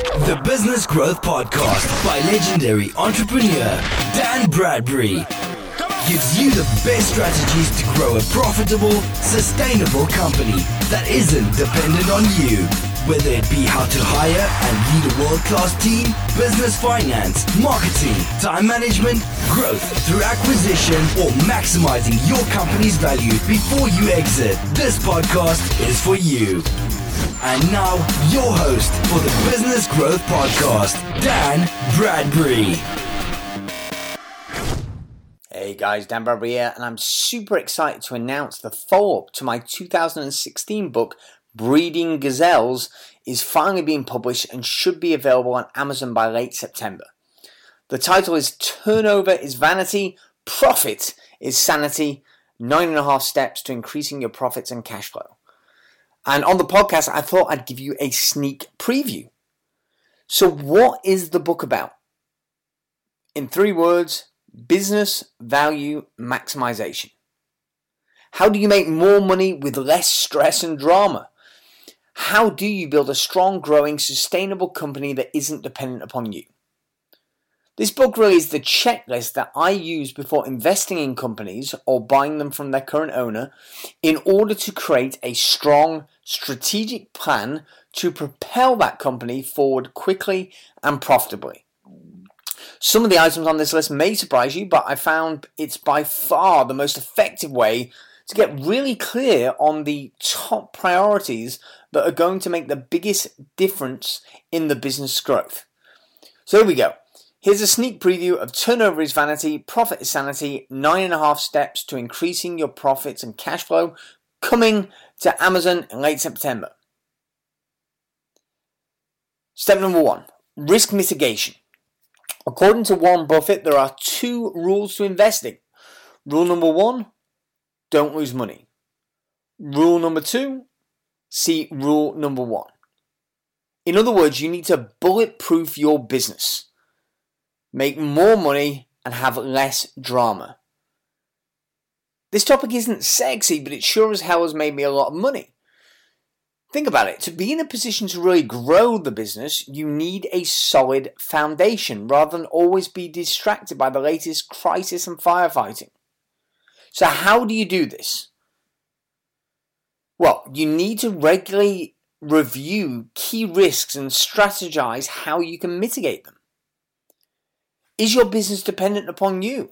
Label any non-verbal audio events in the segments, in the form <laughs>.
The Business Growth Podcast by legendary entrepreneur Dan Bradbury gives you the best strategies to grow a profitable, sustainable company that isn't dependent on you. Whether it be how to hire and lead a world-class team, business finance, marketing, time management, growth through acquisition, or maximizing your company's value before you exit, this podcast is for you. And now, your host for the Business Growth Podcast, Dan Bradbury. Hey guys, Dan Bradbury here, and I'm super excited to announce the follow up to my 2016 book, Breeding Gazelles is finally being published and should be available on Amazon by late September. The title is Turnover is Vanity, Profit is Sanity Nine and a Half Steps to Increasing Your Profits and Cash Flow. And on the podcast, I thought I'd give you a sneak preview. So, what is the book about? In three words business value maximization. How do you make more money with less stress and drama? How do you build a strong, growing, sustainable company that isn't dependent upon you? This book really is the checklist that I use before investing in companies or buying them from their current owner in order to create a strong strategic plan to propel that company forward quickly and profitably. Some of the items on this list may surprise you, but I found it's by far the most effective way to get really clear on the top priorities that are going to make the biggest difference in the business growth. So here we go. Here's a sneak preview of Turnover is Vanity, Profit is Sanity, nine and a half steps to increasing your profits and cash flow, coming to Amazon in late September. Step number one risk mitigation. According to Warren Buffett, there are two rules to investing. Rule number one don't lose money. Rule number two see rule number one. In other words, you need to bulletproof your business, make more money, and have less drama. This topic isn't sexy, but it sure as hell has made me a lot of money. Think about it. To be in a position to really grow the business, you need a solid foundation rather than always be distracted by the latest crisis and firefighting. So, how do you do this? Well, you need to regularly review key risks and strategize how you can mitigate them. Is your business dependent upon you?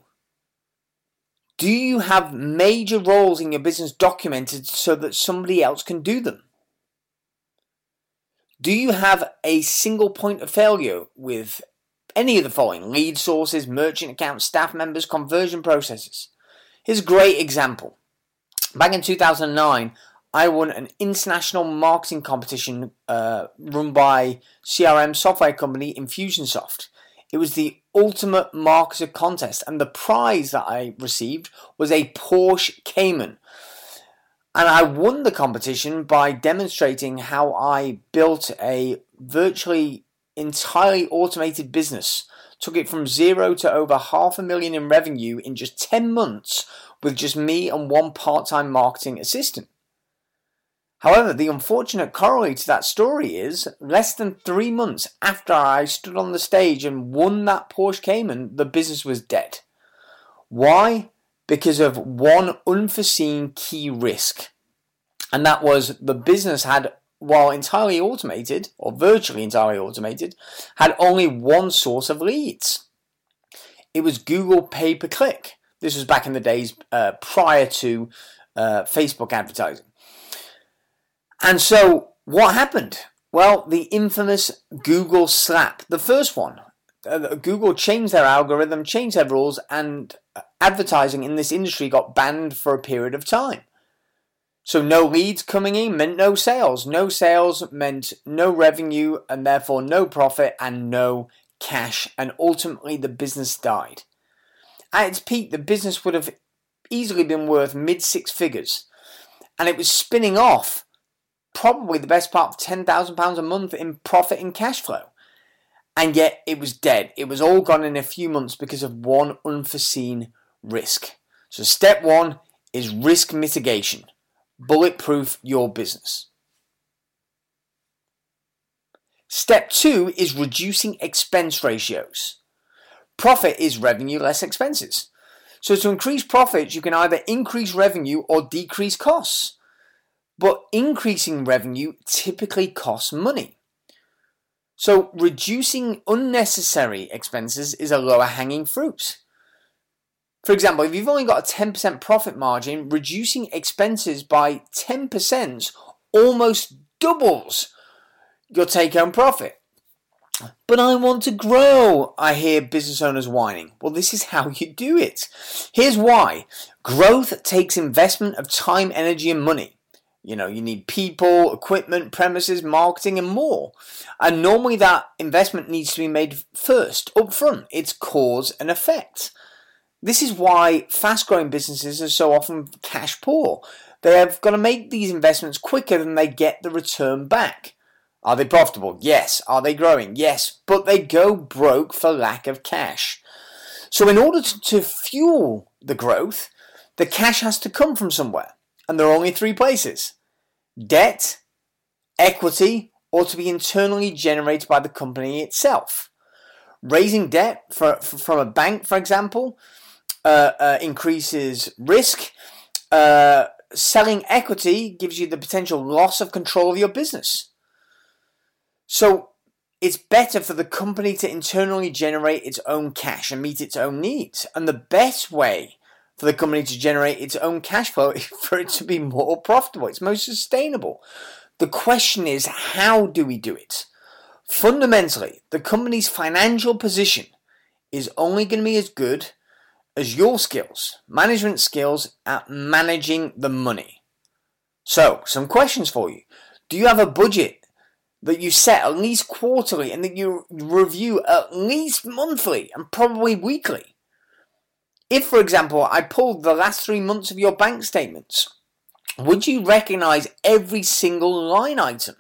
Do you have major roles in your business documented so that somebody else can do them? Do you have a single point of failure with any of the following lead sources, merchant accounts, staff members, conversion processes? Here's a great example. Back in 2009, I won an international marketing competition uh, run by CRM software company Infusionsoft. It was the ultimate marketer contest, and the prize that I received was a Porsche Cayman. And I won the competition by demonstrating how I built a virtually entirely automated business took it from zero to over half a million in revenue in just 10 months with just me and one part time marketing assistant. However, the unfortunate corollary to that story is less than three months after I stood on the stage and won that Porsche Cayman, the business was dead. Why? Because of one unforeseen key risk. And that was the business had while entirely automated, or virtually entirely automated, had only one source of leads. It was Google pay per click. This was back in the days uh, prior to uh, Facebook advertising. And so, what happened? Well, the infamous Google slap, the first one. Uh, Google changed their algorithm, changed their rules, and advertising in this industry got banned for a period of time. So no leads coming in meant no sales. No sales meant no revenue and therefore no profit and no cash. And ultimately the business died. At its peak, the business would have easily been worth mid six figures. And it was spinning off probably the best part of £10,000 a month in profit and cash flow. And yet it was dead. It was all gone in a few months because of one unforeseen risk. So step one is risk mitigation bulletproof your business. Step two is reducing expense ratios. Profit is revenue less expenses. So to increase profits, you can either increase revenue or decrease costs. But increasing revenue typically costs money. So reducing unnecessary expenses is a lower hanging fruit. For example, if you've only got a 10% profit margin, reducing expenses by 10% almost doubles your take home profit. But I want to grow, I hear business owners whining. Well, this is how you do it. Here's why growth takes investment of time, energy, and money. You know, you need people, equipment, premises, marketing, and more. And normally that investment needs to be made first, up front. It's cause and effect. This is why fast growing businesses are so often cash poor. They have got to make these investments quicker than they get the return back. Are they profitable? Yes. Are they growing? Yes. But they go broke for lack of cash. So, in order to, to fuel the growth, the cash has to come from somewhere. And there are only three places debt, equity, or to be internally generated by the company itself. Raising debt for, for, from a bank, for example, increases risk. Uh, selling equity gives you the potential loss of control of your business. So it's better for the company to internally generate its own cash and meet its own needs. And the best way for the company to generate its own cash flow is <laughs> for it to be more profitable. It's most sustainable. The question is, how do we do it? Fundamentally, the company's financial position is only going to be as good as your skills, management skills at managing the money. So, some questions for you. Do you have a budget that you set at least quarterly and that you review at least monthly and probably weekly. If, for example, I pulled the last three months of your bank statements, would you recognize every single line item?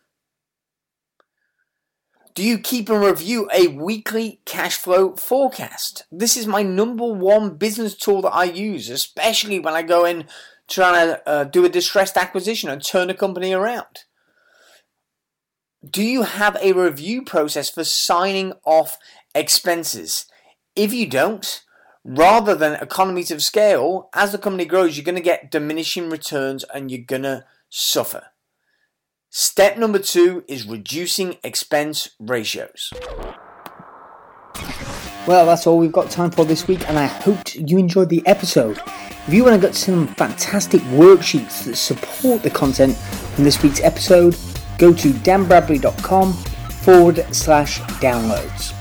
Do you keep and review a weekly cash flow forecast? This is my number one business tool that I use, especially when I go in trying to uh, do a distressed acquisition and turn a company around. Do you have a review process for signing off expenses? If you don't, rather than economies of scale, as the company grows, you're going to get diminishing returns and you're going to suffer. Step number two is reducing expense ratios. Well, that's all we've got time for this week, and I hope you enjoyed the episode. If you want to get some fantastic worksheets that support the content from this week's episode, go to danbradbury.com forward slash downloads.